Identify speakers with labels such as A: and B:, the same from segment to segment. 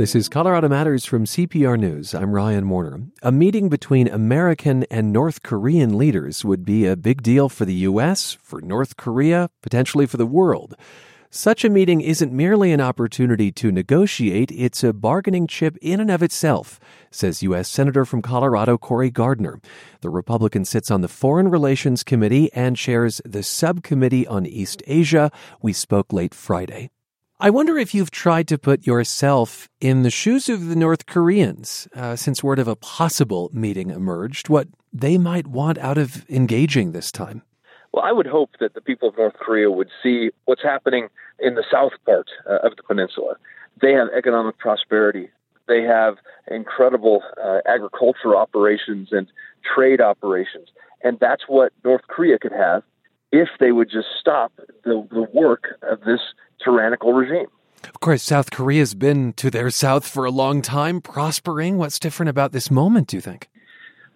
A: This is Colorado Matters from CPR News. I'm Ryan Warner. A meeting between American and North Korean leaders would be a big deal for the U.S., for North Korea, potentially for the world. Such a meeting isn't merely an opportunity to negotiate, it's a bargaining chip in and of itself, says U.S. Senator from Colorado Cory Gardner. The Republican sits on the Foreign Relations Committee and chairs the Subcommittee on East Asia. We spoke late Friday. I wonder if you've tried to put yourself in the shoes of the North Koreans uh, since word of a possible meeting emerged, what they might want out of engaging this time.
B: Well, I would hope that the people of North Korea would see what's happening in the south part uh, of the peninsula. They have economic prosperity. They have incredible uh, agriculture operations and trade operations. And that's what North Korea could have if they would just stop the, the work of this tyrannical regime.
A: Of course, South Korea's been to their south for a long time, prospering. What's different about this moment, do you think?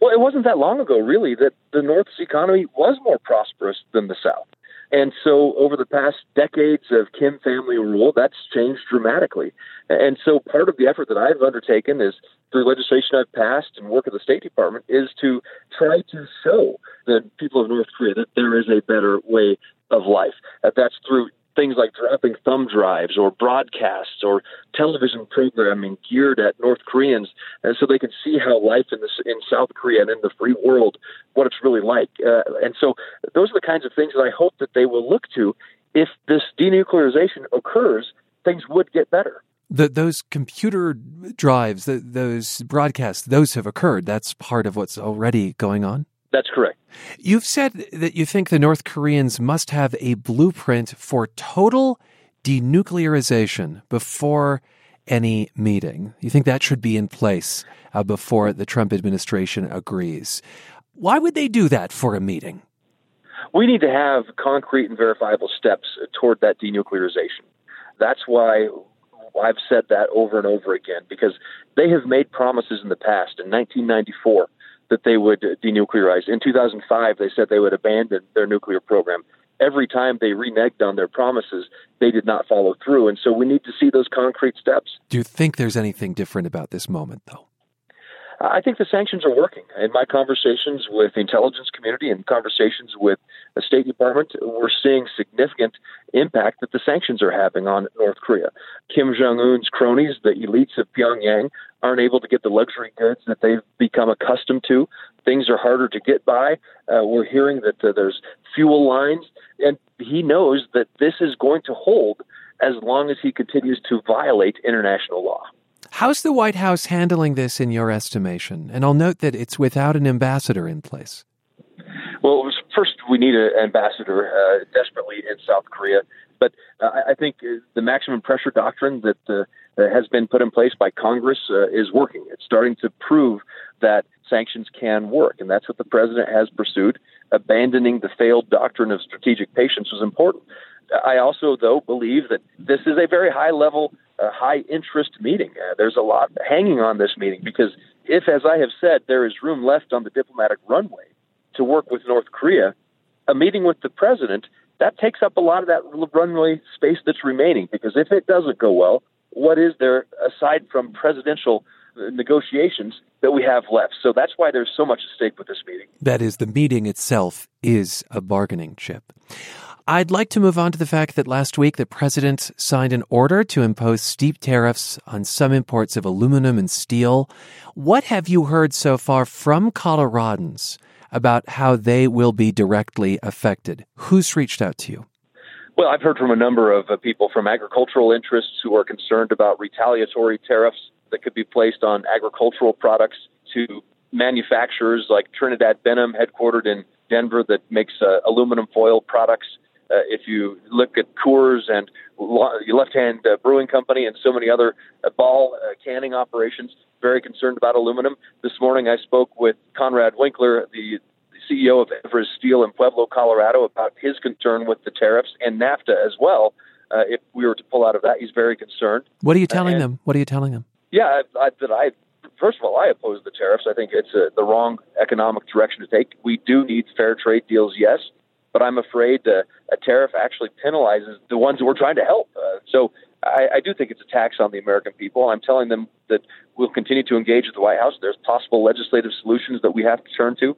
B: Well, it wasn't that long ago, really, that the North's economy was more prosperous than the South. And so, over the past decades of Kim family rule, that's changed dramatically. And so, part of the effort that I've undertaken is through legislation I've passed and work at the State Department is to try to show the people of North Korea that there is a better way of life. That that's through things like dropping thumb drives or broadcasts or television programming geared at North Koreans, and so they can see how life in this in South Korea and in the free world, what it's really like. Uh, and so those are the kinds of things that I hope that they will look to if this denuclearization occurs. Things would get better.
A: The, those computer drives, the, those broadcasts, those have occurred. That's part of what's already going on.
B: That's correct.
A: You've said that you think the North Koreans must have a blueprint for total denuclearization before any meeting. You think that should be in place uh, before the Trump administration agrees. Why would they do that for a meeting?
B: We need to have concrete and verifiable steps toward that denuclearization. That's why I've said that over and over again because they have made promises in the past. In 1994, that they would denuclearize. In 2005, they said they would abandon their nuclear program. Every time they reneged on their promises, they did not follow through. And so we need to see those concrete steps.
A: Do you think there's anything different about this moment, though?
B: I think the sanctions are working. In my conversations with the intelligence community and conversations with the State Department, we're seeing significant impact that the sanctions are having on North Korea. Kim Jong un's cronies, the elites of Pyongyang, aren't able to get the luxury goods that they've become accustomed to. Things are harder to get by. Uh, we're hearing that uh, there's fuel lines, and he knows that this is going to hold as long as he continues to violate international law.
A: How's the White House handling this in your estimation? And I'll note that it's without an ambassador in place.
B: First, we need an ambassador uh, desperately in South Korea. But uh, I think uh, the maximum pressure doctrine that uh, has been put in place by Congress uh, is working. It's starting to prove that sanctions can work, and that's what the president has pursued. Abandoning the failed doctrine of strategic patience was important. I also, though, believe that this is a very high level a high interest meeting. Uh, there's a lot hanging on this meeting because if, as I have said, there is room left on the diplomatic runway to work with North Korea, a meeting with the president that takes up a lot of that runway space that's remaining. Because if it doesn't go well, what is there aside from presidential uh, negotiations that we have left? So that's why there's so much at stake with this meeting.
A: That is, the meeting itself is a bargaining chip. I'd like to move on to the fact that last week the president signed an order to impose steep tariffs on some imports of aluminum and steel. What have you heard so far from Coloradans about how they will be directly affected? Who's reached out to you?
B: Well, I've heard from a number of uh, people from agricultural interests who are concerned about retaliatory tariffs that could be placed on agricultural products to manufacturers like Trinidad Benham, headquartered in Denver, that makes uh, aluminum foil products. Uh, if you look at Coors and Left Hand uh, Brewing Company and so many other uh, Ball uh, canning operations, very concerned about aluminum. This morning I spoke with Conrad Winkler, the CEO of EVRAZ Steel in Pueblo, Colorado, about his concern with the tariffs and NAFTA as well. Uh, if we were to pull out of that, he's very concerned.
A: What are you telling and, them? What are you telling them?
B: Yeah, I, I, that I first of all, I oppose the tariffs. I think it's a, the wrong economic direction to take. We do need fair trade deals, yes, but I'm afraid uh, a tariff actually penalizes the ones who we're trying to help. Uh, So I, I do think it's a tax on the American people. I'm telling them that we'll continue to engage with the White House. There's possible legislative solutions that we have to turn to.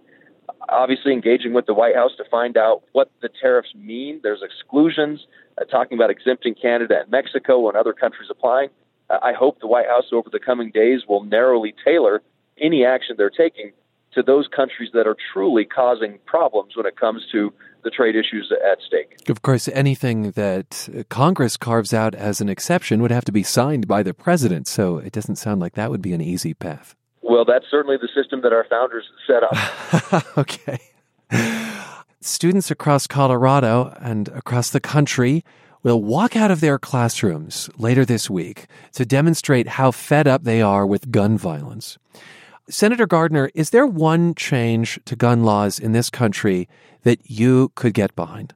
B: Obviously, engaging with the White House to find out what the tariffs mean. There's exclusions, uh, talking about exempting Canada and Mexico and other countries applying. Uh, I hope the White House over the coming days will narrowly tailor any action they're taking to those countries that are truly causing problems when it comes to the trade issues at stake.
A: Of course, anything that Congress carves out as an exception would have to be signed by the president, so it doesn't sound like that would be an easy path.
B: Well, that's certainly the system that our founders set
A: up. okay. Students across Colorado and across the country will walk out of their classrooms later this week to demonstrate how fed up they are with gun violence. Senator Gardner, is there one change to gun laws in this country that you could get behind?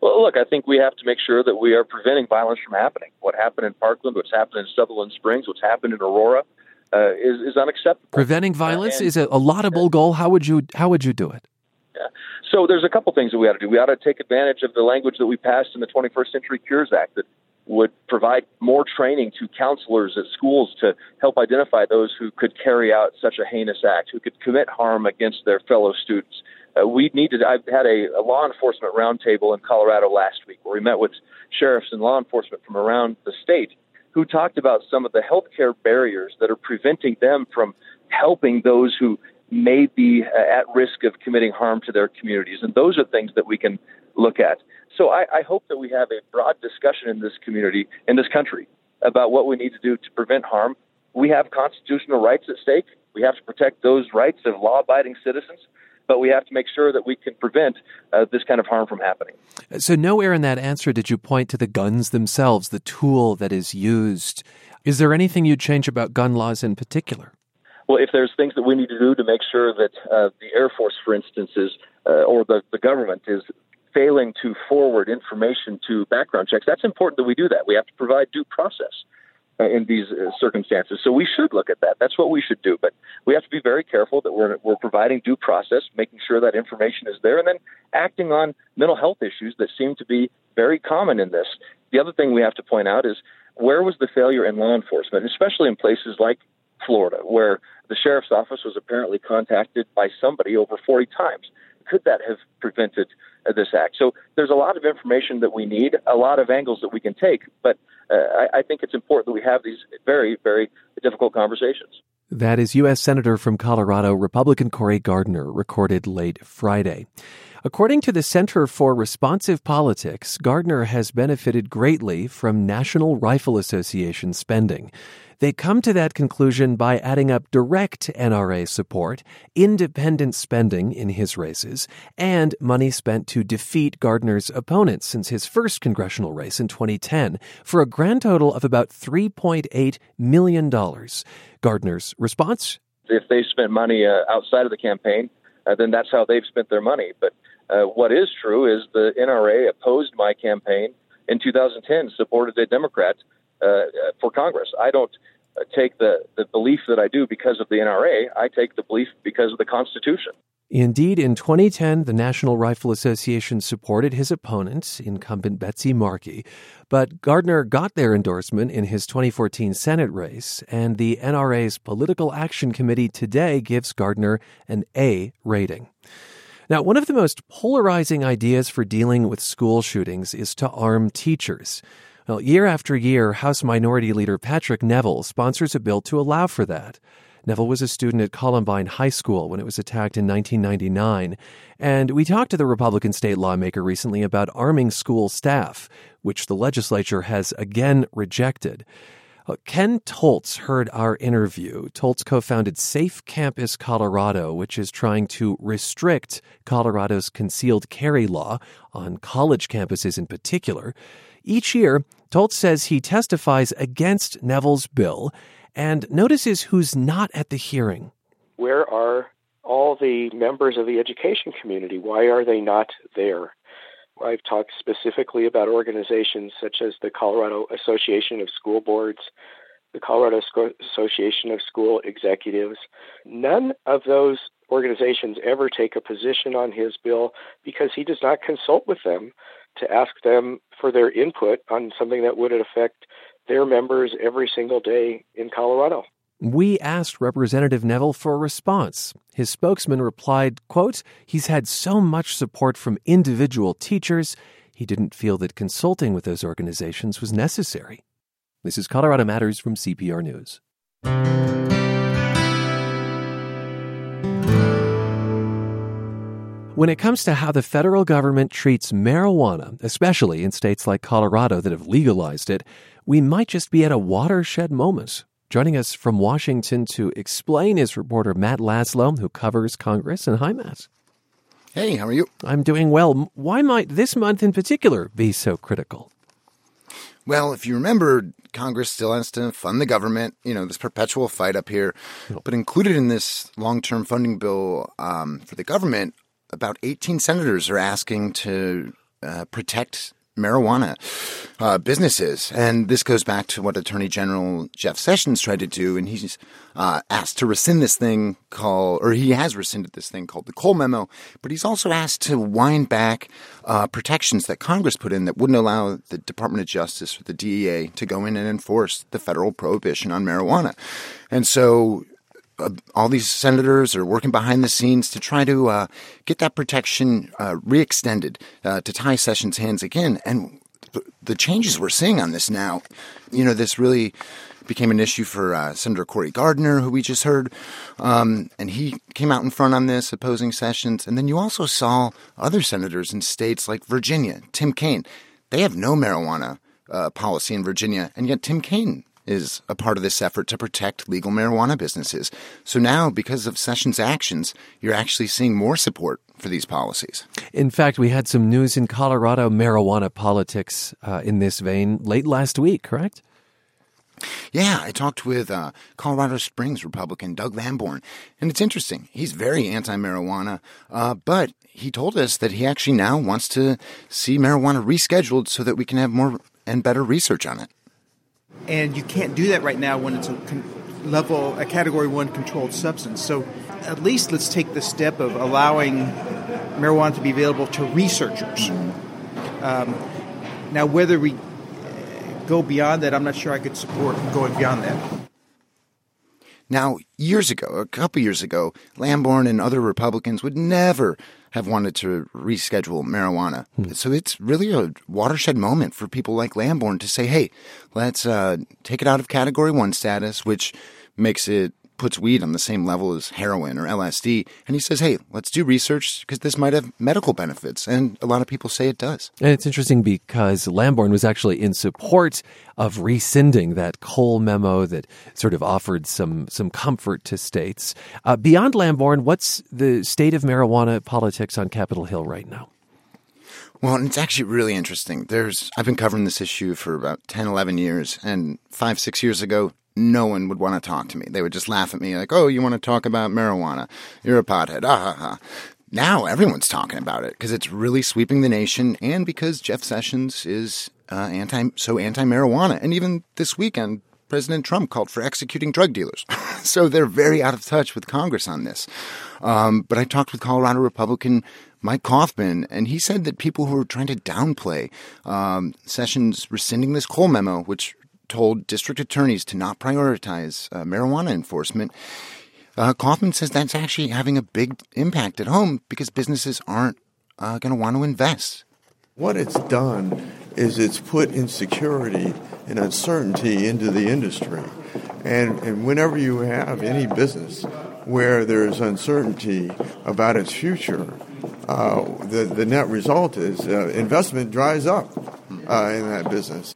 B: Well, look, I think we have to make sure that we are preventing violence from happening. What happened in Parkland, what's happened in Sutherland Springs, what's happened in Aurora uh, is, is unacceptable.
A: Preventing violence uh, is a, a laudable goal. How would you how would you do it?
B: Yeah. So there's a couple things that we ought to do. We ought to take advantage of the language that we passed in the 21st Century Cures Act that would provide more training to counselors at schools to help identify those who could carry out such a heinous act, who could commit harm against their fellow students. Uh, we needed, I've had a, a law enforcement roundtable in Colorado last week where we met with sheriffs and law enforcement from around the state who talked about some of the healthcare barriers that are preventing them from helping those who may be uh, at risk of committing harm to their communities. And those are things that we can look at. So I, I hope that we have a broad discussion in this community, in this country, about what we need to do to prevent harm. We have constitutional rights at stake. We have to protect those rights of law abiding citizens but we have to make sure that we can prevent uh, this kind of harm from happening.
A: So, nowhere in that answer did you point to the guns themselves, the tool that is used. Is there anything you'd change about gun laws in particular?
B: Well, if there's things that we need to do to make sure that uh, the Air Force, for instance, is uh, or the, the government is failing to forward information to background checks, that's important that we do that. We have to provide due process in these uh, circumstances. So we should look at that. That's what we should do. But we have to be very careful that we're, we're providing due process, making sure that information is there, and then acting on mental health issues that seem to be very common in this. The other thing we have to point out is where was the failure in law enforcement, especially in places like Florida, where the sheriff's office was apparently contacted by somebody over 40 times could that have prevented uh, this act? So there's a lot of information that we need, a lot of angles that we can take, but uh, I, I think it's important that we have these very, very difficult conversations.
A: That is U.S. Senator from Colorado, Republican Cory Gardner, recorded late Friday. According to the Center for Responsive Politics, Gardner has benefited greatly from National Rifle Association spending. They come to that conclusion by adding up direct NRA support, independent spending in his races, and money spent to defeat Gardner's opponents since his first congressional race in 2010 for a grand total of about $3.8 million. Gardner's response?
B: If they spent money uh, outside of the campaign, uh, then that's how they've spent their money. But uh, what is true is the NRA opposed my campaign in 2010, supported a Democrat uh, for Congress. I don't uh, take the, the belief that I do because of the NRA. I take the belief because of the Constitution.
A: Indeed, in 2010, the National Rifle Association supported his opponent, incumbent Betsy Markey, but Gardner got their endorsement in his 2014 Senate race, and the NRA's Political Action Committee today gives Gardner an A rating. Now, one of the most polarizing ideas for dealing with school shootings is to arm teachers. Well, year after year, House Minority Leader Patrick Neville sponsors a bill to allow for that. Neville was a student at Columbine High School when it was attacked in 1999. And we talked to the Republican state lawmaker recently about arming school staff, which the legislature has again rejected. Ken Toltz heard our interview. Toltz co founded Safe Campus Colorado, which is trying to restrict Colorado's concealed carry law on college campuses in particular. Each year, Toltz says he testifies against Neville's bill and notices who's not at the hearing.
C: Where are all the members of the education community? Why are they not there? I've talked specifically about organizations such as the Colorado Association of School Boards, the Colorado Association of School Executives. None of those organizations ever take a position on his bill because he does not consult with them to ask them for their input on something that would affect their members every single day in Colorado.
A: We asked Representative Neville for a response. His spokesman replied, quote, He's had so much support from individual teachers, he didn't feel that consulting with those organizations was necessary. This is Colorado Matters from CPR News. When it comes to how the federal government treats marijuana, especially in states like Colorado that have legalized it, we might just be at a watershed moment. Joining us from Washington to explain is reporter Matt Laslo, who covers Congress. And hi, Matt.
D: Hey, how are you?
A: I'm doing well. Why might this month in particular be so critical?
D: Well, if you remember, Congress still has to fund the government, you know, this perpetual fight up here. But included in this long term funding bill um, for the government about 18 senators are asking to uh, protect marijuana uh, businesses. And this goes back to what Attorney General Jeff Sessions tried to do. And he's uh, asked to rescind this thing called, or he has rescinded this thing called the Cole Memo. But he's also asked to wind back uh, protections that Congress put in that wouldn't allow the Department of Justice or the DEA to go in and enforce the federal prohibition on marijuana. And so uh, all these senators are working behind the scenes to try to uh, get that protection uh, re-extended uh, to tie Sessions' hands again. And the changes we're seeing on this now, you know, this really became an issue for uh, Senator Cory Gardner, who we just heard, um, and he came out in front on this, opposing Sessions. And then you also saw other senators in states like Virginia, Tim Kaine. They have no marijuana policy in Virginia, and yet Tim Kaine is a part of this effort to protect legal marijuana businesses. So now, because of Sessions' actions, you're actually seeing more support for these policies.
A: In fact, we had some news in Colorado marijuana politics uh, in this vein late last week, correct?
D: Yeah, I talked with uh, Colorado Springs Republican Doug Lamborn, and it's interesting. He's very anti marijuana, uh, but he told us that he actually now wants to see marijuana rescheduled so that we can have more and better research on it
E: and you can't do that right now when it's a con- level a category one controlled substance. So at least let's take the step of allowing marijuana to be available to researchers. Um, now, whether we go beyond that, I'm not sure I could support going beyond that.
D: Now, years ago, a couple years ago, Lamborn and other Republicans would never have wanted to reschedule marijuana. Hmm. So it's really a watershed moment for people like Lamborn to say, hey, let's uh, take it out of category one status, which makes it puts weed on the same level as heroin or LSD. And he says, hey, let's do research because this might have medical benefits. And a lot of people say it does.
A: And it's interesting because Lamborn was actually in support of rescinding that Cole memo that sort of offered some, some comfort to states. Uh, beyond Lamborn, what's the state of marijuana politics on Capitol Hill right now?
D: Well, it's actually really interesting. There's I've been covering this issue for about 10, 11 years, and five, six years ago, no one would want to talk to me. They would just laugh at me like, "Oh, you want to talk about marijuana? You're a pothead." Ah ha ha. Now everyone's talking about it because it's really sweeping the nation, and because Jeff Sessions is uh, anti so anti marijuana, and even this weekend. President Trump called for executing drug dealers. so they're very out of touch with Congress on this. Um, but I talked with Colorado Republican Mike Coffman, and he said that people who are trying to downplay um, Sessions rescinding this Cole memo, which told district attorneys to not prioritize uh, marijuana enforcement. Uh, Coffman says that's actually having a big impact at home because businesses aren't uh, going to want to invest.
F: What it's done is it's put insecurity and uncertainty into the industry. And, and whenever you have any business where there's uncertainty about its future, uh, the, the net result is uh, investment dries up uh, in that business.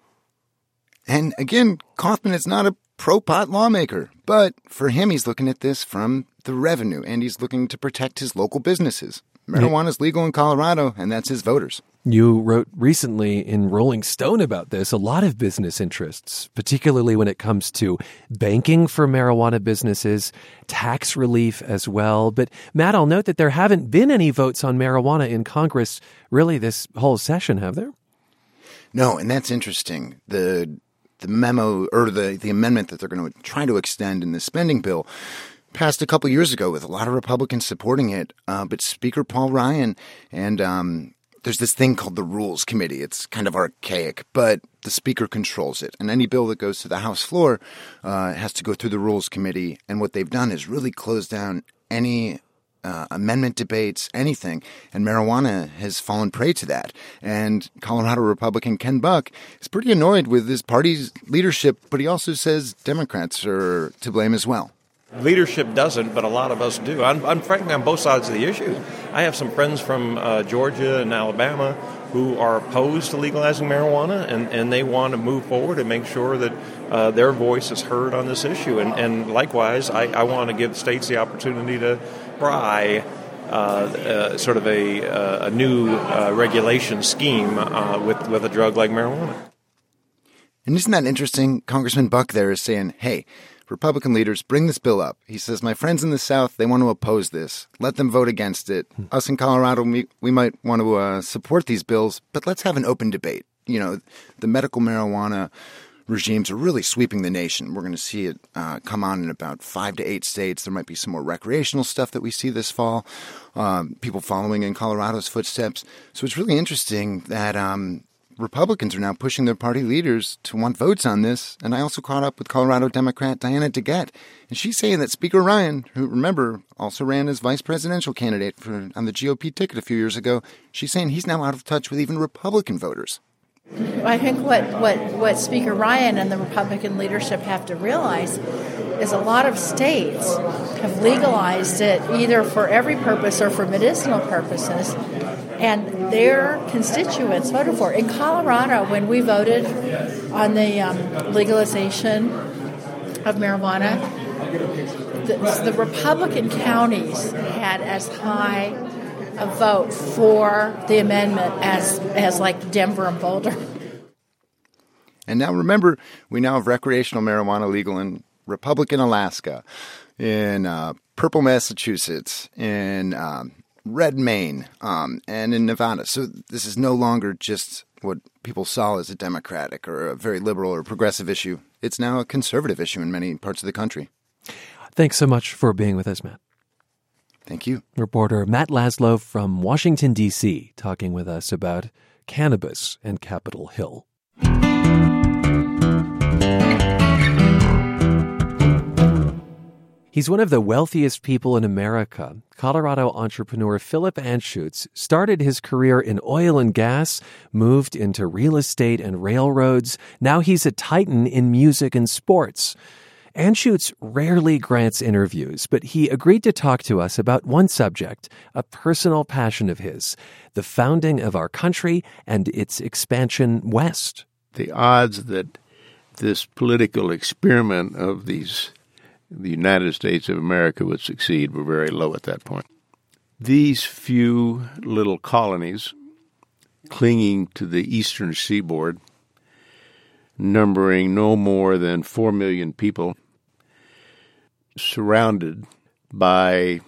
D: And again, Coffman is not a pro pot lawmaker, but for him, he's looking at this from the revenue and he's looking to protect his local businesses. Marijuana is legal in Colorado, and that's his voters.
A: You wrote recently in Rolling Stone about this a lot of business interests, particularly when it comes to banking for marijuana businesses, tax relief as well. But Matt, I'll note that there haven't been any votes on marijuana in Congress really this whole session, have there?
D: No, and that's interesting. The the memo or the, the amendment that they're going to try to extend in the spending bill passed a couple years ago with a lot of Republicans supporting it. Uh, but Speaker Paul Ryan and um, there's this thing called the Rules Committee. It's kind of archaic, but the Speaker controls it. And any bill that goes to the House floor uh, has to go through the Rules Committee. And what they've done is really close down any uh, amendment debates, anything. And marijuana has fallen prey to that. And Colorado Republican Ken Buck is pretty annoyed with his party's leadership, but he also says Democrats are to blame as well.
G: Leadership doesn't, but a lot of us do. I'm, I'm frankly on both sides of the issue. I have some friends from uh, Georgia and Alabama who are opposed to legalizing marijuana, and, and they want to move forward and make sure that uh, their voice is heard on this issue. And, and likewise, I, I want to give states the opportunity to try uh, uh, sort of a, uh, a new uh, regulation scheme uh, with, with a drug like marijuana.
D: And isn't that interesting? Congressman Buck there is saying, hey, Republican leaders, bring this bill up. He says, My friends in the South, they want to oppose this. Let them vote against it. Hmm. Us in Colorado, we, we might want to uh, support these bills, but let's have an open debate. You know, the medical marijuana regimes are really sweeping the nation. We're going to see it uh, come on in about five to eight states. There might be some more recreational stuff that we see this fall, um, people following in Colorado's footsteps. So it's really interesting that um, Republicans are now pushing their party leaders to want votes on this. And I also caught up with Colorado Democrat Diana DeGette, and she's saying that Speaker Ryan, who remember also ran as vice presidential candidate for, on the GOP ticket a few years ago, she's saying he's now out of touch with even Republican voters.
H: I think what, what, what Speaker Ryan and the Republican leadership have to realize is a lot of states have legalized it either for every purpose or for medicinal purposes and their constituents voted for. It. In Colorado, when we voted on the um, legalization of marijuana, the, the, Republican counties had as high a vote for the amendment as as like Denver and Boulder.
D: And now remember, we now have recreational marijuana legal in Republican Alaska, in uh, Purple, Massachusetts, in um, red Maine, um, and in Nevada. So this is no longer just what people saw as a democratic or a very liberal or progressive issue. It's now a conservative issue in many parts of the country.
A: Thanks so much for being with us, Matt.
D: Thank you.
A: Reporter Matt Laslo from Washington, D.C., talking with us about cannabis and Capitol Hill. He's one of the wealthiest people in America. Colorado entrepreneur Philip Anschutz started his career in oil and gas, moved into real estate and railroads. Now he's a titan in music and sports. Anschutz rarely grants interviews, but he agreed to talk to us about one subject, a personal passion of his, the founding of our country and its expansion west.
I: The odds that this political experiment of these the United States of America would succeed were very low at that point. These few little colonies clinging to the eastern seaboard, numbering no more than four million people, surrounded by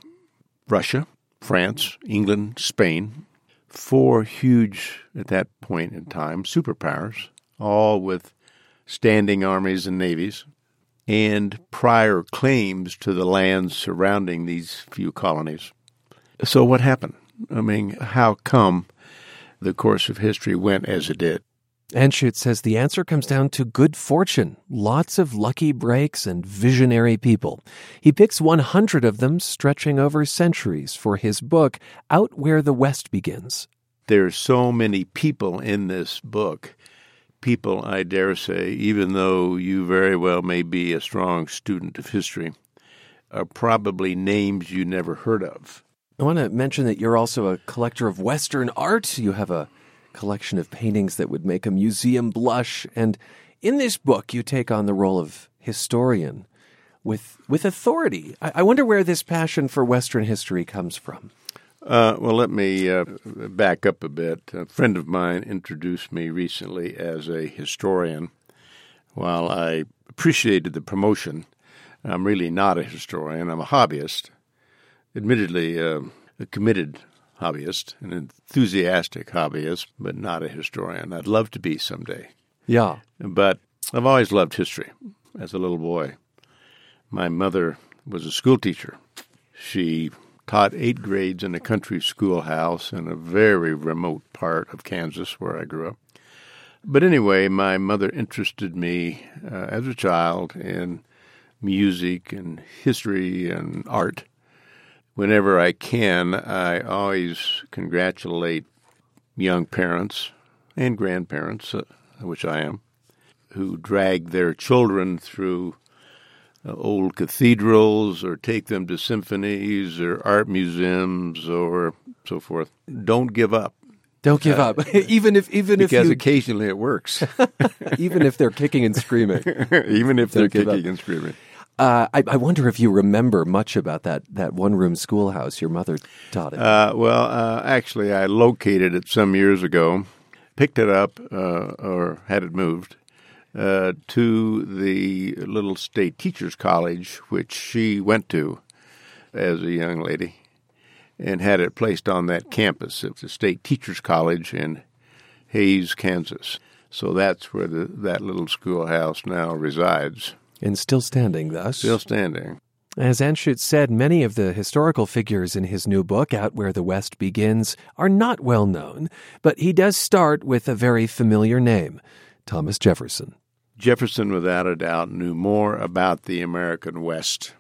I: Russia, France, England, Spain, four huge, at that point in time, superpowers, all with standing armies and navies and prior claims to the lands surrounding these few colonies. So, what happened? I mean, how come the course of history went as it did?
A: Anschutz says the answer comes down to good fortune, lots of lucky breaks, and visionary people. He picks 100 of them, stretching over centuries, for his book, Out Where the West Begins.
I: There are so many people in this book people, I dare say, even though you very well may be a strong student of history, are probably names you never heard of.
A: I want to mention that you're also a collector of Western art. You have a collection of paintings that would make a museum blush. And in this book, you take on the role of historian with, with authority. I, I wonder where this passion for Western history comes from.
I: Uh, well, let me uh, back up a bit. A friend of mine introduced me recently as a historian. While I appreciated the promotion, I'm really not a historian. I'm a hobbyist, admittedly uh, a committed hobbyist, an enthusiastic hobbyist, but not a historian. I'd love to be someday.
A: Yeah.
I: But I've always loved history as a little boy. My mother was a school teacher. She taught eight grades in a country schoolhouse in a very remote part of Kansas where I grew up. But anyway, my mother interested me uh, as a child in music and history and art. Whenever I can, I always congratulate young parents and grandparents, uh, which I am, who drag their children through uh, old cathedrals or take them to symphonies or art museums or so forth. Don't give up.
A: Don't give uh, up, even if even
I: because
A: if
I: you, occasionally it works.
A: even if they're kicking and screaming,
I: even if they're kicking and screaming.
A: Uh, I, I, wonder if you remember much about that that one room schoolhouse your mother taught it.
I: Uh, well, uh, actually, I located it some years ago, picked it up uh, or had it moved, uh, to the little state teachers college, which she went to as a young lady, and had it placed on that campus. It's a state teachers college in Hays, Kansas. So that's where the, that little schoolhouse now resides.
A: And still standing, thus.
I: Still standing.
A: As Anschutz said, many of the historical figures in his new book, Out Where the West Begins, are not well known, but he does start with a very familiar name Thomas Jefferson.
I: Jefferson, without a doubt, knew more about the American West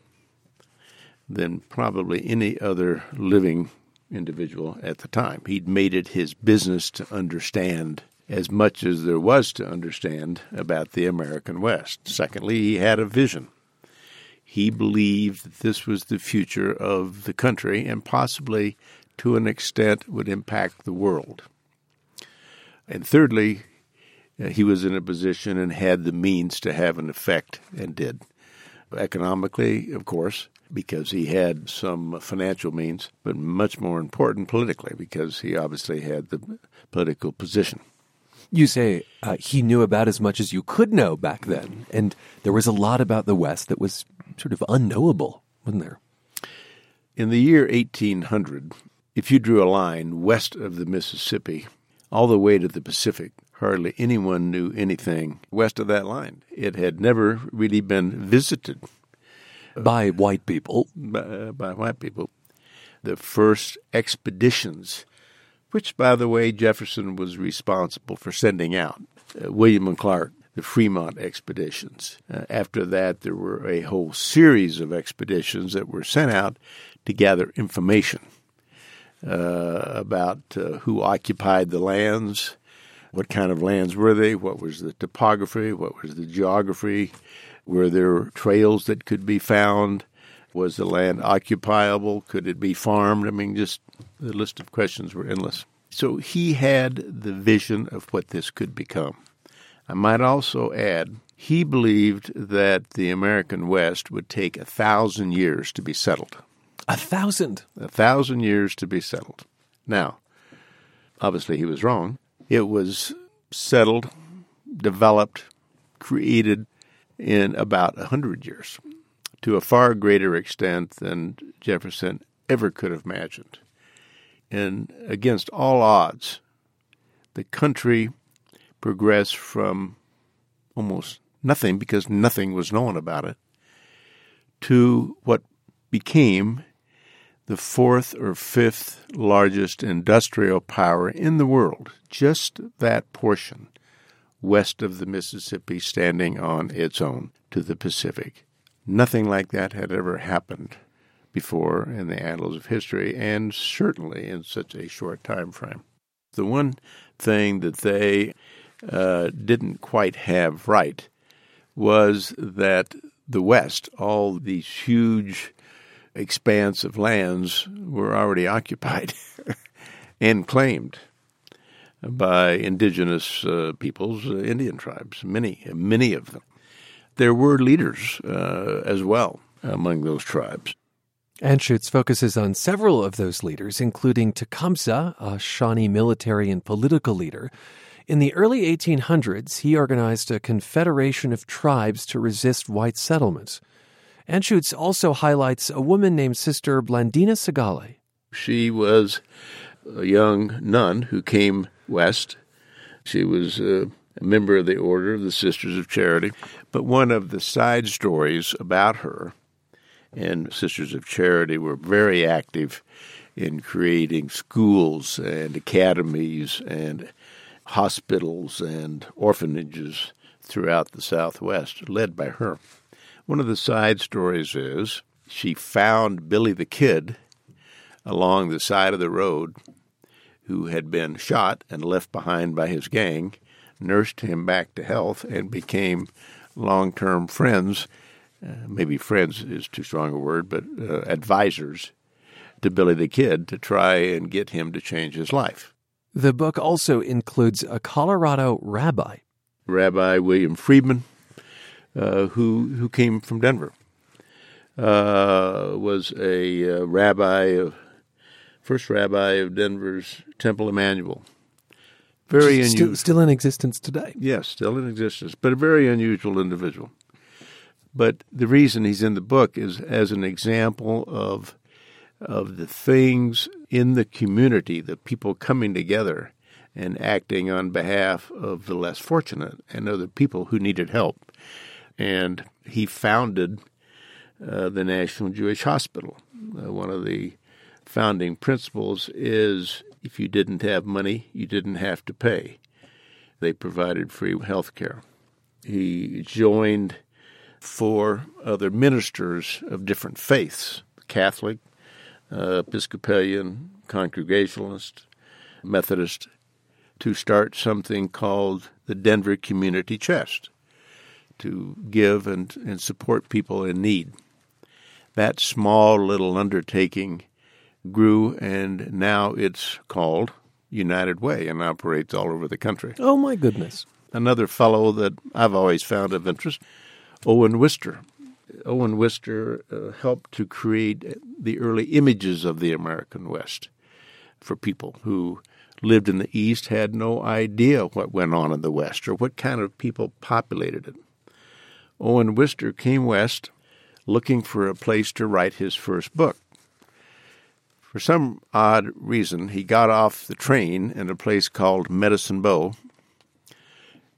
I: than probably any other living individual at the time. He'd made it his business to understand as much as there was to understand about the American West. Secondly, he had a vision. He believed that this was the future of the country and possibly, to an extent, would impact the world. And thirdly, uh, he was in a position and had the means to have an effect and did. Economically, of course, because he had some financial means, but much more important politically, because he obviously had the political position.
A: You say uh, he knew about as much as you could know back then, and there was a lot about the West that was sort of unknowable, wasn't there?
I: In the year 1800, if you drew a line west of the Mississippi all the way to the Pacific, hardly anyone knew anything west of that line. It had never really been visited
A: by white people.
I: By, uh, by white people. The first expeditions, which, by the way, Jefferson was responsible for sending out, uh, William and Clark, the Fremont expeditions. Uh, after that, there were a whole series of expeditions that were sent out to gather information uh, about uh, who occupied the lands, what kind of lands were they? What was the topography? What was the geography? Were there trails that could be found? Was the land occupiable? Could it be farmed? I mean, just the list of questions were endless. So he had the vision of what this could become. I might also add, he believed that the American West would take a thousand years to be settled.
A: A thousand?
I: A thousand years to be settled. Now, obviously he was wrong. It was settled, developed, created in about a hundred years to a far greater extent than Jefferson ever could have imagined. And against all odds, the country progressed from almost nothing, because nothing was known about it, to what became the fourth or fifth largest industrial power in the world, just that portion west of the Mississippi standing on its own to the Pacific. Nothing like that had ever happened before in the annals of history, and certainly in such a short time frame. The one thing that they uh, didn't quite have right was that the West, all these huge expanse of lands were already occupied and claimed by indigenous uh, peoples, uh, Indian tribes, many, many of them. There were leaders uh, as well among those tribes.
A: Anschutz focuses on several of those leaders, including Tecumseh, a Shawnee military and political leader. In the early 1800s, he organized a confederation of tribes to resist white settlements. Anschutz also highlights a woman named Sister Blandina Segale.
I: She was a young nun who came west. She was uh, a member of the Order of the Sisters of Charity. But one of the side stories about her and Sisters of Charity were very active in creating schools and academies and hospitals and orphanages throughout the Southwest, led by her. One of the side stories is she found Billy the Kid along the side of the road who had been shot and left behind by his gang, nursed him back to health, and became long term friends. Uh, maybe friends is too strong a word, but uh, advisors to Billy the Kid to try and get him to change his life.
A: The book also includes a Colorado rabbi.
I: Rabbi William Friedman, uh, who, who came from Denver, uh, was a uh, rabbi of first rabbi of Denver's Temple Emanuel.
A: Very unusual. Still, still in existence today.
I: Yes, still in existence, but a very unusual individual. But the reason he's in the book is as an example of of the things in the community, the people coming together and acting on behalf of the less fortunate and other people who needed help. And he founded uh, the National Jewish Hospital. Uh, one of the founding principles is if you didn't have money, you didn't have to pay. They provided free health care. He joined four other ministers of different faiths Catholic, uh, Episcopalian, Congregationalist, Methodist, to start something called the Denver Community Chest to give and, and support people in need. That small little undertaking grew, and now it's called United Way and operates all over the country.
A: Oh, my goodness.
I: Another fellow that I've always found of interest, Owen Wister. Owen Wister uh, helped to create the early images of the American West for people who lived in the East, had no idea what went on in the West or what kind of people populated it. Owen Wister came west looking for a place to write his first book. For some odd reason, he got off the train in a place called Medicine Bow,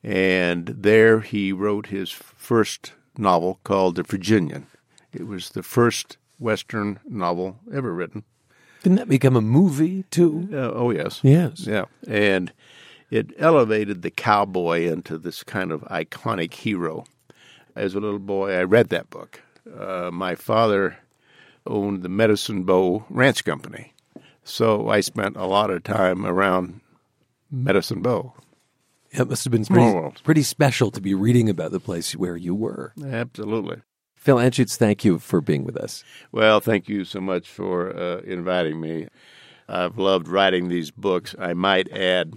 I: and there he wrote his first novel called The Virginian. It was the first Western novel ever written.
A: Didn't that become a movie too?
I: Uh, oh yes,
A: yes,
I: yeah, and it elevated the cowboy into this kind of iconic hero. As a little boy, I read that book. Uh, my father owned the Medicine Bow Ranch Company. So I spent a lot of time around Medicine Bow.
A: It must have been pretty, pretty special to be reading about the place where you were.
I: Absolutely.
A: Phil Anschutz, thank you for being with us.
I: Well, thank you so much for uh, inviting me. I've loved writing these books. I might add,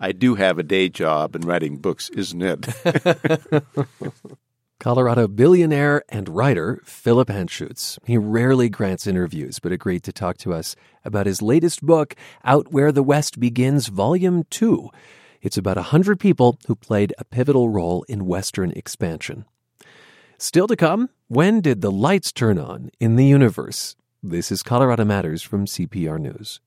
I: I do have a day job in writing books, isn't it?
A: Colorado billionaire and writer Philip Anschutz. He rarely grants interviews, but agreed to talk to us about his latest book, Out Where the West Begins, Volume 2. It's about a 100 people who played a pivotal role in Western expansion. Still to come, when did the lights turn on in the universe? This is Colorado Matters from CPR News.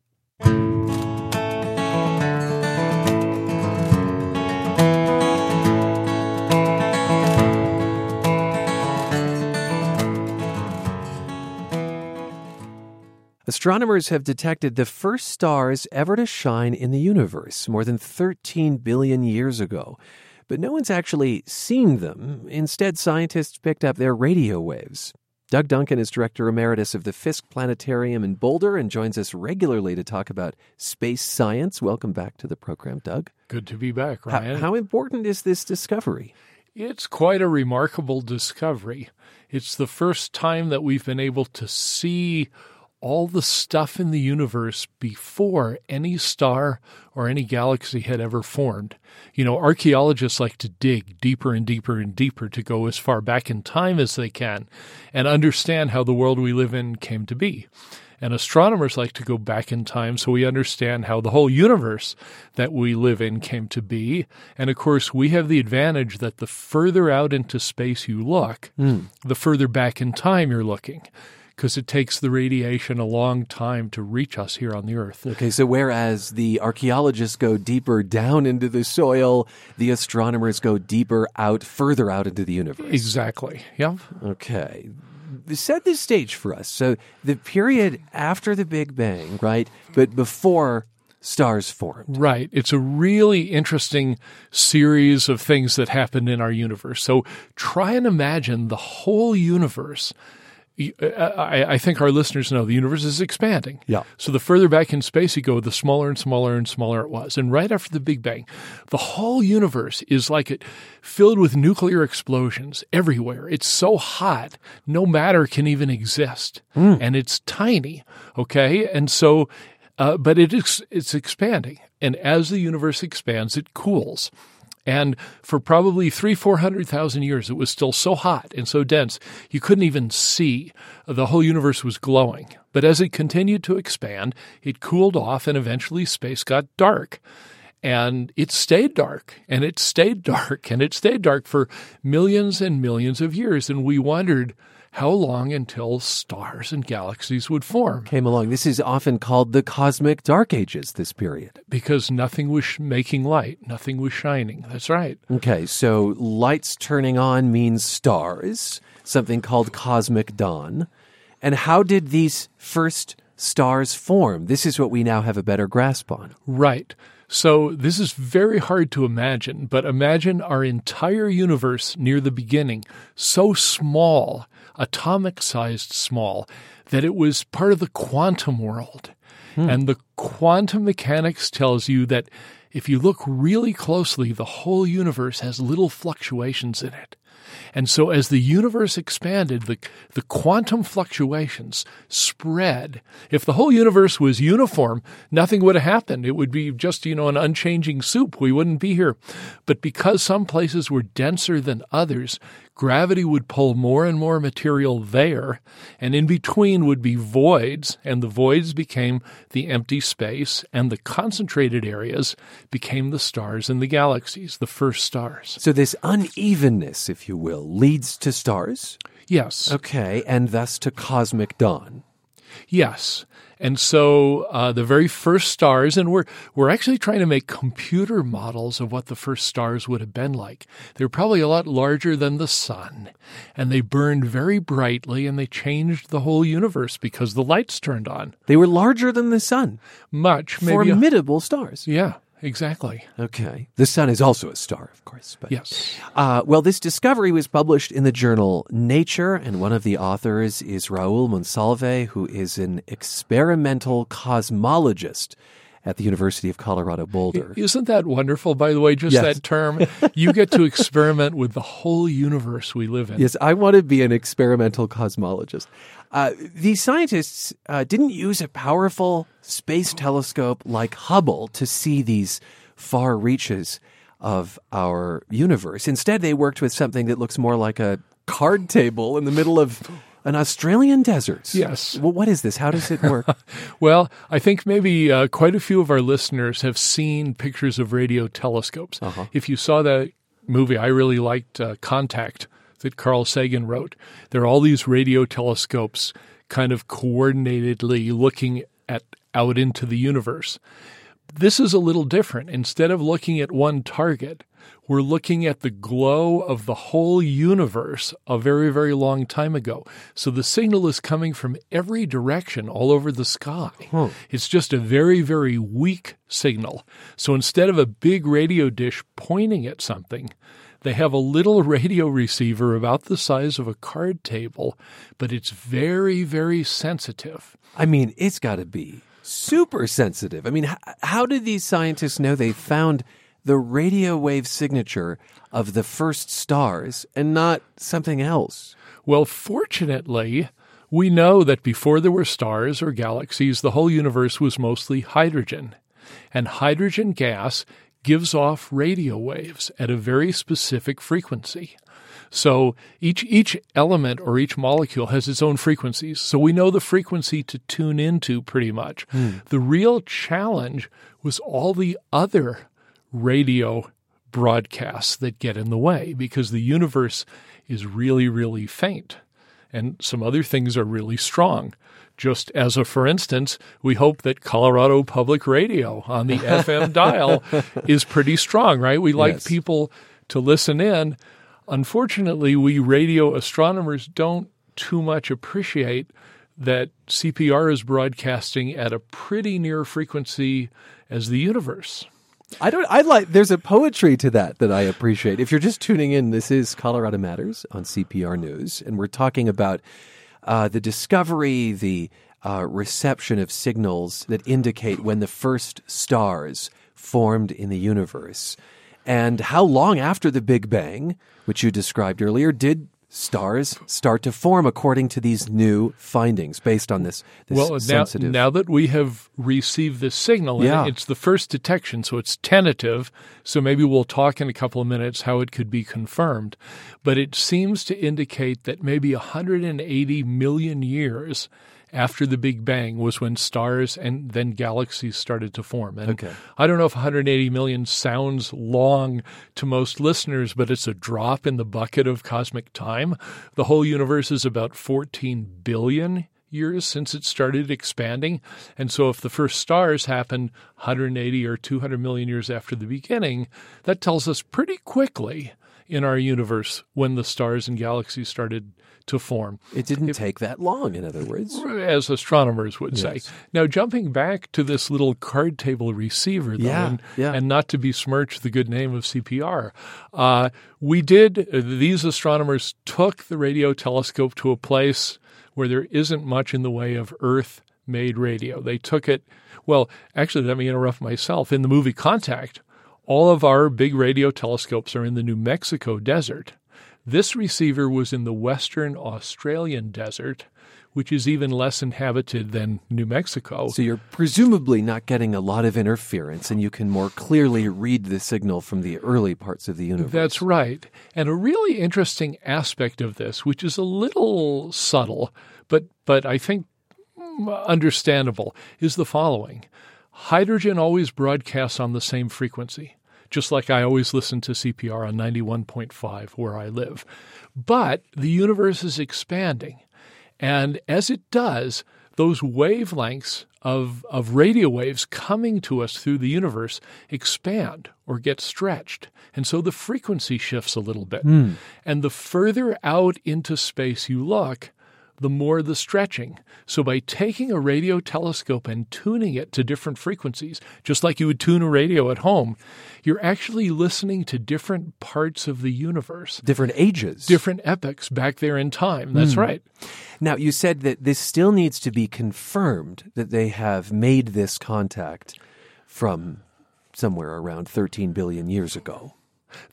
A: Astronomers have detected the first stars ever to shine in the universe more than 13 billion years ago. But no one's actually seen them. Instead, scientists picked up their radio waves. Doug Duncan is director emeritus of the Fisk Planetarium in Boulder and joins us regularly to talk about space science. Welcome back to the program, Doug.
J: Good to be back, Ryan.
A: How, how important is this discovery?
J: It's quite a remarkable discovery. It's the first time that we've been able to see all the stuff in the universe before any star or any galaxy had ever formed. You know, archaeologists like to dig deeper and deeper and deeper to go as far back in time as they can and understand how the world we live in came to be. And astronomers like to go back in time so we understand how the whole universe that we live in came to be. And of course, we have the advantage that the further out into space you look, mm. the further back in time you're looking because it takes the radiation a long time to reach us here on the Earth.
A: Okay, so whereas the archaeologists go deeper down into the soil, the astronomers go deeper out, further out into the universe.
J: Exactly. Yeah.
A: Okay. set the stage for us. So the period after the Big Bang, right? But before stars formed.
J: Right. It's a really interesting series of things that happened in our universe. So try and imagine the whole universe. I, think our listeners know the universe is expanding.
A: Yeah.
J: So the further back in space you go, the smaller and smaller and smaller it was. And right after the Big Bang, the whole universe is like it filled with nuclear explosions everywhere. It's so hot, no matter can even exist. Mm. And it's tiny. Okay. And so uh, but it is, it's expanding. And as the universe expands, it cools. And for probably three, four hundred thousand years, it was still so hot and so dense, you couldn't even see. The whole universe was glowing. But as it continued to expand, it cooled off and eventually space got dark. And it stayed dark and it stayed dark and it stayed dark for millions and millions of years. And we wondered, how long until stars and galaxies would form.
A: Came along. This is often called the cosmic dark ages, this period.
J: Because nothing was making light, nothing was shining. That's right.
A: Okay, so lights turning on means stars, something called cosmic dawn. And how did these first stars form? This is what we now have a better grasp on.
J: Right. So this is very hard to imagine, but imagine our entire universe near the beginning, so small atomic sized small, that it was part of the quantum world. Hmm. And the quantum mechanics tells you that if you look really closely, the whole universe has little fluctuations in it. And so as the universe expanded, the, the quantum fluctuations spread. If the whole universe was uniform, nothing would have happened. It would be just, you know, an unchanging soup. We wouldn't be here. But because some places were denser than others, gravity would pull more and more material there, and in between would be voids, and the voids became the empty space, and the concentrated areas became the stars and the galaxies, the first stars.
A: So, this unevenness, if you will, leads to stars?
J: Yes.
A: Okay, and thus to cosmic dawn.
J: Yes. And so uh, the very first stars, and we're we're actually trying to make computer models of what the first stars would have been like. They're probably a lot larger than the sun, and they burned very brightly, and they changed the whole universe because the lights turned on.
A: They were larger than the sun.
J: Much,
A: maybe formidable a, stars.
J: Yeah, Exactly.
A: Okay. The sun is also a star, of course.
J: But, yes.
A: Uh, well, this discovery was published in the journal Nature, and one of the authors is Raul Monsalve, who is an experimental cosmologist at the University of Colorado Boulder.
J: Isn't that wonderful, by the way, just yes. that term? you get to experiment with the whole universe we live in.
A: Yes, I want to be an experimental cosmologist. Uh, these scientists uh, didn't use a powerful space telescope like Hubble to see these far reaches of our universe. Instead, they worked with something that looks more like a card table in the middle of an Australian desert.
J: Yes.
A: Well, what is this? How does it work?
J: well, I think maybe uh, quite a few of our listeners have seen pictures of radio telescopes.
A: Uh-huh.
J: If you saw that movie, I really liked uh, Contact that Carl Sagan wrote. There are all these radio telescopes kind of coordinatedly looking at out into the universe. This is a little different. Instead of looking at one target, we're looking at the glow of the whole universe a very, very long time ago. So the signal is coming from every direction all over the sky.
A: Huh.
J: It's just a very, very weak signal. So instead of a big radio dish pointing at something, they have a little radio receiver about the size of a card table, but it's very, very sensitive.
A: I mean, it's got to be super sensitive. I mean, how, how did these scientists know they found the radio wave signature of the first stars and not something else?
J: Well, fortunately, we know that before there were stars or galaxies, the whole universe was mostly hydrogen. And hydrogen gas gives off radio waves at a very specific frequency. So each each element or each molecule has its own frequencies. So we know the frequency to tune into pretty much.
A: Mm.
J: The real challenge was all the other radio broadcasts that get in the way because the universe is really really faint and some other things are really strong. Just as a for instance, we hope that Colorado Public Radio on the FM dial is pretty strong, right? We like
A: yes.
J: people to listen in. Unfortunately, we radio astronomers don't too much appreciate that CPR is broadcasting at a pretty near frequency as the universe.
A: I don't. I like. There's a poetry to that that I appreciate. If you're just tuning in, this is Colorado Matters on CPR News, and we're talking about uh, the discovery, the uh, reception of signals that indicate when the first stars formed in the universe, and how long after the Big Bang, which you described earlier, did stars start to form according to these new findings based on this, this
J: well, now,
A: sensitive.
J: now that we have received this signal, and
A: Yeah.
J: it's the first detection, so it's tentative. So maybe we'll talk in a couple of minutes how it could be confirmed. But it seems to indicate that maybe 180 million years after the Big Bang was when stars and then galaxies started to form. And
A: Okay.
J: I don't know if 180 million sounds long to most listeners, but it's a drop in the bucket of cosmic time. The whole universe is about 14 billion years since it started expanding. And so if the first stars happened 180 or 200 million years after the beginning, that tells us pretty quickly in our universe when the stars and galaxies started to form
A: it didn't take that long. In other words,
J: as astronomers would say. Now, jumping back to this little card table receiver, though,
A: Yeah,
J: and,
A: yeah.
J: and not to besmirch the good name of CPR, uh, we did, uh, these astronomers took the radio telescope to a place where there isn't much in the way of Earth made radio. They took it, well, actually, let me interrupt myself. In the movie Contact, all of our big radio telescopes are in the New Mexico desert. This receiver was in the western Australian desert, which is even less inhabited than New Mexico.
A: so you're presumably not getting a lot of interference, and you can more clearly read the signal from the early parts of the universe.
J: That's right. And a really interesting aspect of this, which is a little subtle, but but I think understandable, is the following. Hydrogen always broadcasts on the same frequency, just like I always listen to CPR on 91.5 where I live. But the universe is expanding. And as it does, those wavelengths of, of radio waves coming to us through the universe expand or get stretched. And so the frequency shifts a little bit. Hmm. And the further out into space you look, the more the stretching. So by taking a radio telescope and tuning it to different frequencies, just like you would tune a radio at home, you're actually listening to different parts of the universe,
A: different ages.
J: different epochs back there in time. That's hmm. right.
A: Now, you said that this still needs to be confirmed that they have made this contact from somewhere around 13 billion years ago.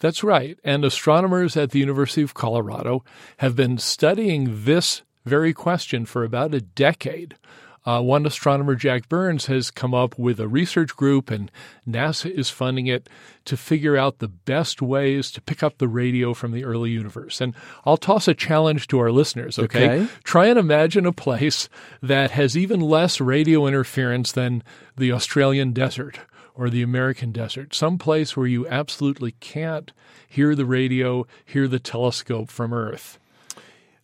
J: That's right. And astronomers at the University of Colorado have been studying this very question for about a decade. Uh, one astronomer, Jack Burns, has come up with a research group, and NASA is funding it to figure out the best ways to pick up the radio from the early universe. And I'll toss a challenge to our listeners, okay?
A: Okay.
J: Try and imagine a place that has even less radio interference than the Australian desert or the American desert, some place where you absolutely can't hear the radio, hear the telescope from Earth.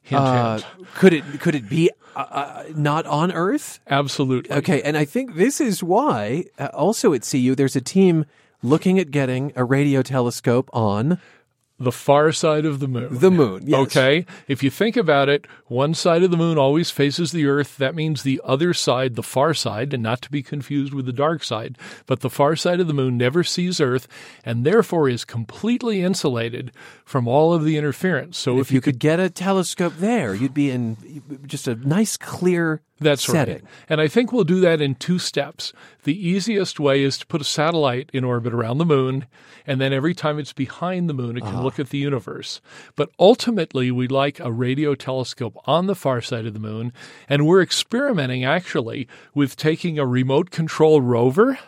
J: Hint,
A: Uh,
J: hint.
A: could it could it be uh, uh, not on Earth?
J: Absolutely.
A: Okay, and I think this is why uh, also at CU there's a team looking at getting a radio telescope on
J: The far side of the moon.
A: the moon. Yes.
J: Okay. If you think about it, one side of the moon always faces the earth. That means the other side, the far side, and not to be confused with the dark side, but the far side of the moon never sees earth and therefore is completely insulated from all of the interference. So
A: If you could get a telescope there, you'd be in just a nice clear
J: That's
A: setting.
J: right. And I think we'll do that in two steps. The easiest way is to put a satellite in orbit around the moon, and then every time it's behind the moon, it can look at the universe. But ultimately, we'd like a radio telescope on the far side of the moon, and we're experimenting actually with taking a remote control rover.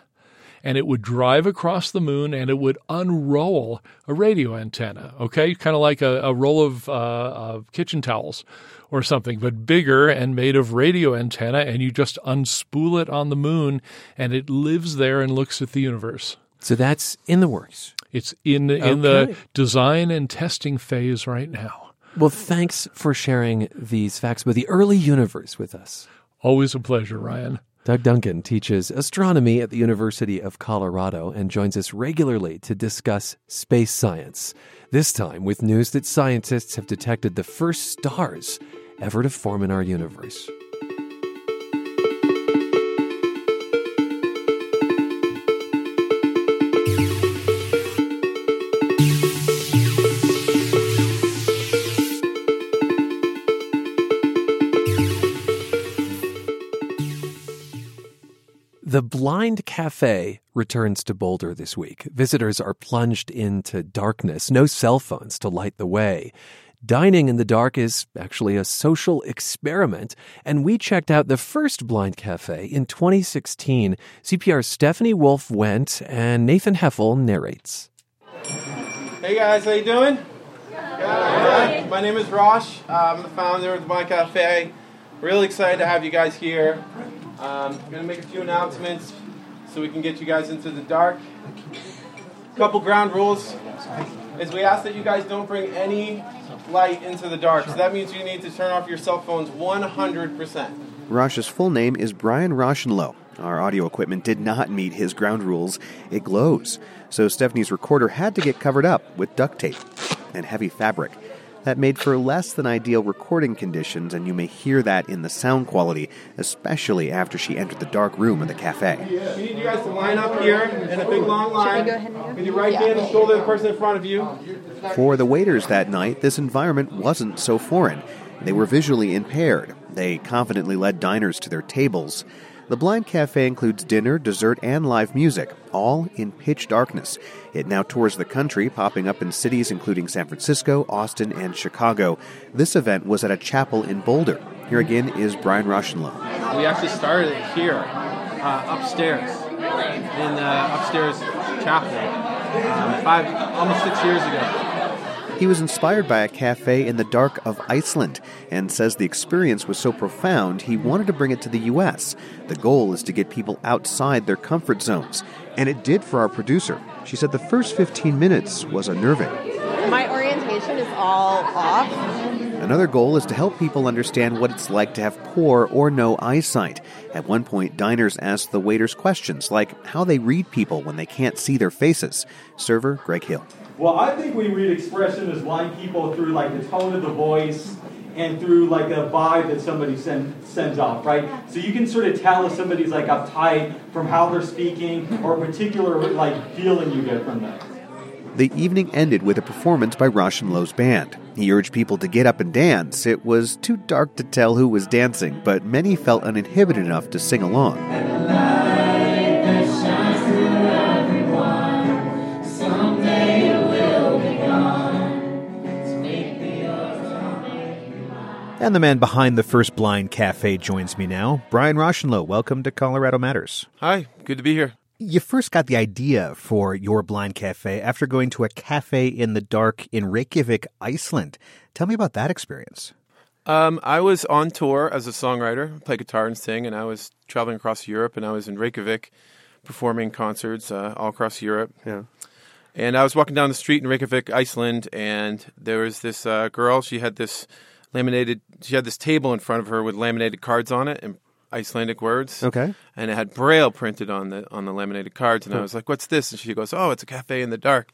J: And it would drive across the moon and it would unroll a radio antenna, okay? Kind of like a, a roll of, uh, of kitchen towels or something, but bigger and made of radio antenna, and you just unspool it on the moon, and it lives there and looks at the universe.
A: So that's in the works.
J: It's in in the design and testing phase right now.
A: Well, thanks for sharing these facts about the early universe with us.
J: Always a pleasure, Ryan.
A: Doug Duncan teaches astronomy at the University of Colorado and joins us regularly to discuss space science. This time with news that scientists have detected the first stars ever to form in our universe. The Blind Cafe returns to Boulder this week. Visitors are plunged into darkness, no cell phones to light the way. Dining in the dark is actually a social experiment, and we checked out the first Blind Cafe in 2016. CPR's Stephanie Wolf went, and Nathan Heffel narrates.
K: Hey guys, how you doing? Good. My name is Rosh. I'm the founder of the Blind Cafe. Really excited to have you guys here. Um, I'm going to make a few announcements so we can get you guys into the dark. A couple ground rules is we ask that you guys don't bring any light into the dark. So that means you need to turn off your cell phones 100%.
L: Rosh's full name is Brian Roshenlow. Our audio equipment did not meet his ground rules. It glows. So Stephanie's recorder had to get covered up with duct tape and heavy fabric. That made for less than ideal recording conditions, and you may hear that in the sound quality, especially after she entered the dark room of the cafe.
K: We need you guys to line up here in a big long line with your right hand and shoulder the person in front of you.
L: For the waiters that night, this environment wasn't so foreign. They were visually impaired. They confidently led diners to their tables. The Blind Cafe includes dinner, dessert, and live music, all in pitch darkness. It now tours the country, popping up in cities including San Francisco, Austin, and Chicago. This event was at a chapel in Boulder. Here again is Brian Rauschenloh.
K: We actually started it here, uh, upstairs, in the upstairs chapel, um, five, almost six years ago.
L: He was inspired by a cafe in the dark of Iceland and says the experience was so profound he wanted to bring it to the U.S. The goal is to get people outside their comfort zones. And it did for our producer. She said the first 15 minutes was unnerving.
M: My orientation is all off.
L: Another goal is to help people understand what it's like to have poor or no eyesight. At one point, diners asked the waiters questions like how they read people when they can't see their faces. Server Greg Hill.
N: Well, I think we read expression as blind people through like the tone of the voice and through like a vibe that somebody send, sends off, right? So you can sort of tell if somebody's like uptight from how they're speaking or a particular like feeling you get from them.
L: The evening ended with a performance by Rauschenloh's band. He urged people to get up and dance. It was too dark to tell who was dancing, but many felt uninhibited enough to sing along.
O: And the man behind the first blind cafe joins me now. Brian Rauschenloh, welcome to Colorado Matters.
K: Hi, good to be here.
O: You first got the idea for your blind cafe after going to a cafe in the dark in Reykjavik, Iceland. Tell me about that experience.
K: Um, I was on tour as a songwriter, play guitar and sing, and I was traveling across Europe, and I was in Reykjavik performing concerts uh, all across Europe.
L: Yeah.
K: And I was walking down the street in Reykjavik, Iceland, and there was this uh, girl. She had this laminated. She had this table in front of her with laminated cards on it and Icelandic words.
L: Okay.
K: And it had Braille printed on the on the laminated cards. And I
L: oh.
K: was like, "What's this?" And she goes, "Oh, it's a cafe in the dark."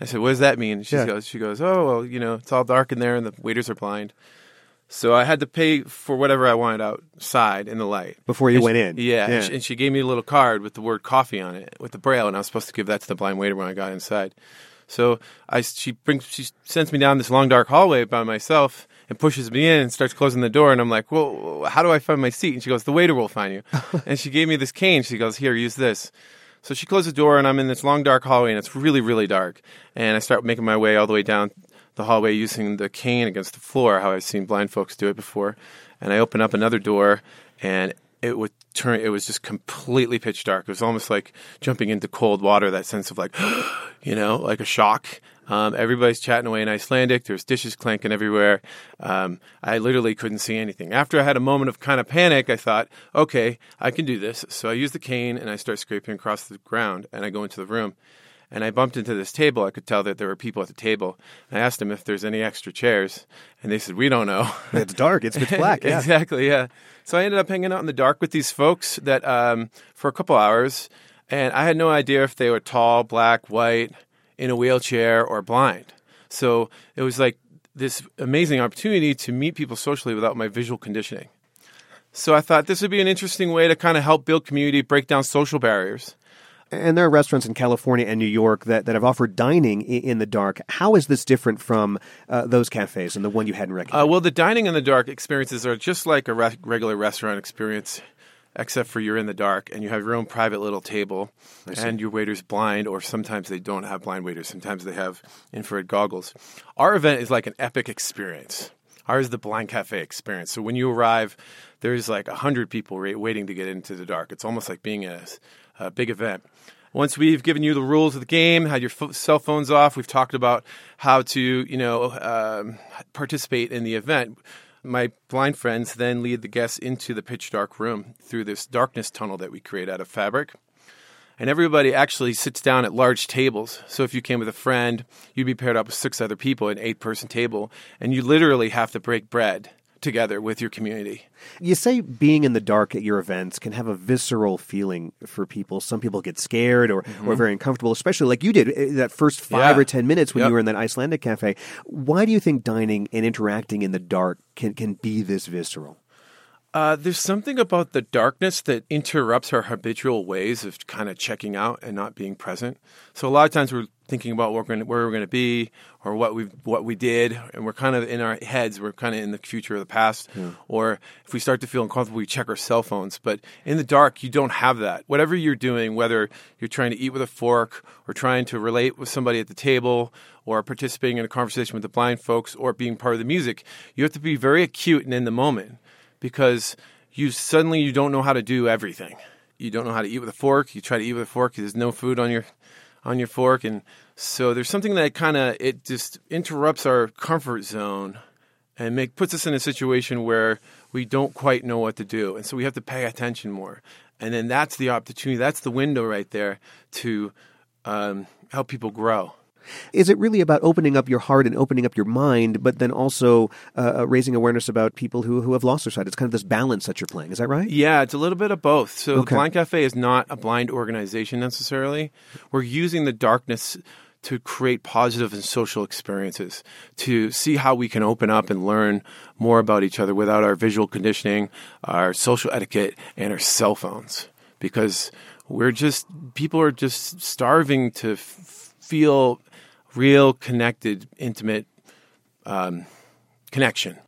K: I said, "What does that mean?" She
L: Yeah.
K: goes, "She goes, oh well, you know, it's all dark in there, and the waiters are blind." So I had to pay for whatever I wanted outside in the light
L: Before you
K: And
L: went
K: she-
L: in.
K: Yeah,
L: Yeah.
K: And, she, and she gave me a little card with the word coffee on it with the braille, and I was supposed to give that to the blind waiter when I got inside. So I she brings she sends me down this long dark hallway by myself and pushes me in and starts closing the door, and I'm like, well, how do I find my seat? And she goes, the waiter will find you. and she gave me this cane. She goes, here, use this. So she closed the door, and I'm in this long dark hallway, and it's really really dark. And I start making my way all the way down the hallway using the cane against the floor, how I've seen blind folks do it before. And I open up another door, and it would turn. It was just completely pitch dark. It was almost like jumping into cold water. That sense of like, you know, like a shock. Um, everybody's chatting away in Icelandic. There's dishes clanking everywhere. Um, I literally couldn't see anything. After I had a moment of kind of panic, I thought, okay, I can do this. So I use the cane and I start scraping across the ground, and I go into the room and I bumped into this table. I could tell that there were people at the table. I asked them if there's any extra chairs, and they said, "We don't know."
L: It's dark. It's pitch black. Yeah.
K: exactly. Yeah. So I ended up hanging out in the dark with these folks that um, for a couple hours, and I had no idea if they were tall, black, white, in a wheelchair, or blind. So it was like this amazing opportunity to meet people socially without my visual conditioning. So I thought this would be an interesting way to kind of help build community, break down social barriers.
L: And there are restaurants in California and New York that, that have offered dining in the dark. How is this different from uh, those cafes and the one you had in Reykjavik?
K: Uh, well, the dining in the dark experiences are just like a re- regular restaurant experience, except for you're in the dark and you have your own private little table, and your waiter's blind, or sometimes they don't have blind waiters. Sometimes they have infrared goggles. Our event is like an epic experience. Ours is the blind cafe experience. So when you arrive, there's like a hundred people waiting to get into the dark. It's almost like being a, a big event. Once we've given you the rules of the game, had your f- cell phones off, we've talked about how to, you know, um, participate in the event. My blind friends then lead the guests into the pitch dark room through this darkness tunnel that we create out of fabric. And everybody actually sits down at large tables. So if you came with a friend, you'd be paired up with six other people, an eight person table, and you literally have to break bread together with your community.
L: You say being in the dark at your events can have a visceral feeling for people. Some people get scared or,
K: Mm-hmm.
L: or very uncomfortable, especially like you did uh, that first five
K: Yeah.
L: or ten minutes when
K: Yep.
L: you were in that Icelandic cafe. Why do you think dining and interacting in the dark can, can be this visceral?
K: Uh, there's something about the darkness that interrupts our habitual ways of kind of checking out and not being present. So a lot of times we're thinking about where we're going to, where we're going to be or what we what we did, and we're kind of in our heads. We're kind of in the future or the past. Or if we start to feel uncomfortable, we check our cell phones. But in the dark, you don't have that. Whatever you're doing, whether you're trying to eat with a fork or trying to relate with somebody at the table or participating in a conversation with the blind folks or being part of the music, you have to be very acute and in the moment because you suddenly you don't know how to do everything. You don't know how to eat with a fork. You try to eat with a fork. There's no food on your on your fork, and so there's something that kind of it just interrupts our comfort zone and make puts us in a situation where we don't quite know what to do, and so we have to pay attention more. And then that's the opportunity. That's the window right there to um, help people grow.
L: Is it really about opening up your heart and opening up your mind, but then also uh, uh, raising awareness about people who, who have lost their sight? It's kind of this balance that you're playing. Is that right?
K: Yeah, it's a little bit of both. So
L: Okay.
K: the Blind Cafe is not a blind organization necessarily. We're using the darkness to create positive and social experiences, to see how we can open up and learn more about each other without our visual conditioning, our social etiquette, and our cell phones. Because we're just, people are just starving to f- feel real, connected, intimate um, connection.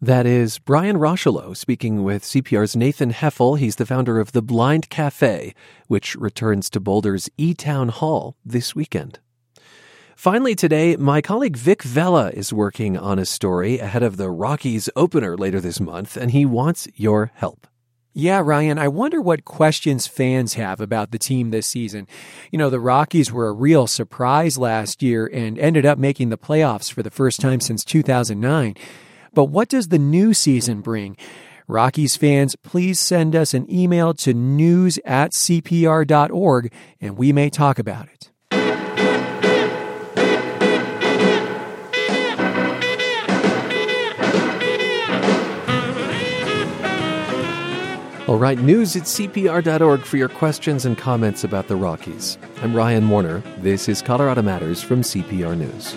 A: That is Brian Rochelow speaking with CPR's Nathan Heffel. He's the founder of the Blind Cafe, which returns to Boulder's E Town Hall this weekend. Finally, today, my colleague Vic Vela is working on a story ahead of the Rockies opener later this month, and he wants your help.
P: Yeah, Ryan, I wonder what questions fans have about the team this season. You know, the Rockies were a real surprise last year and ended up making the playoffs for the first time since 2009. But what does the new season bring? Rockies fans, please send us an email to news at cpr.org and we may talk about it.
A: All right, news at CPR.org for your questions and comments about the Rockies. I'm Ryan Warner. This is Colorado Matters from CPR News.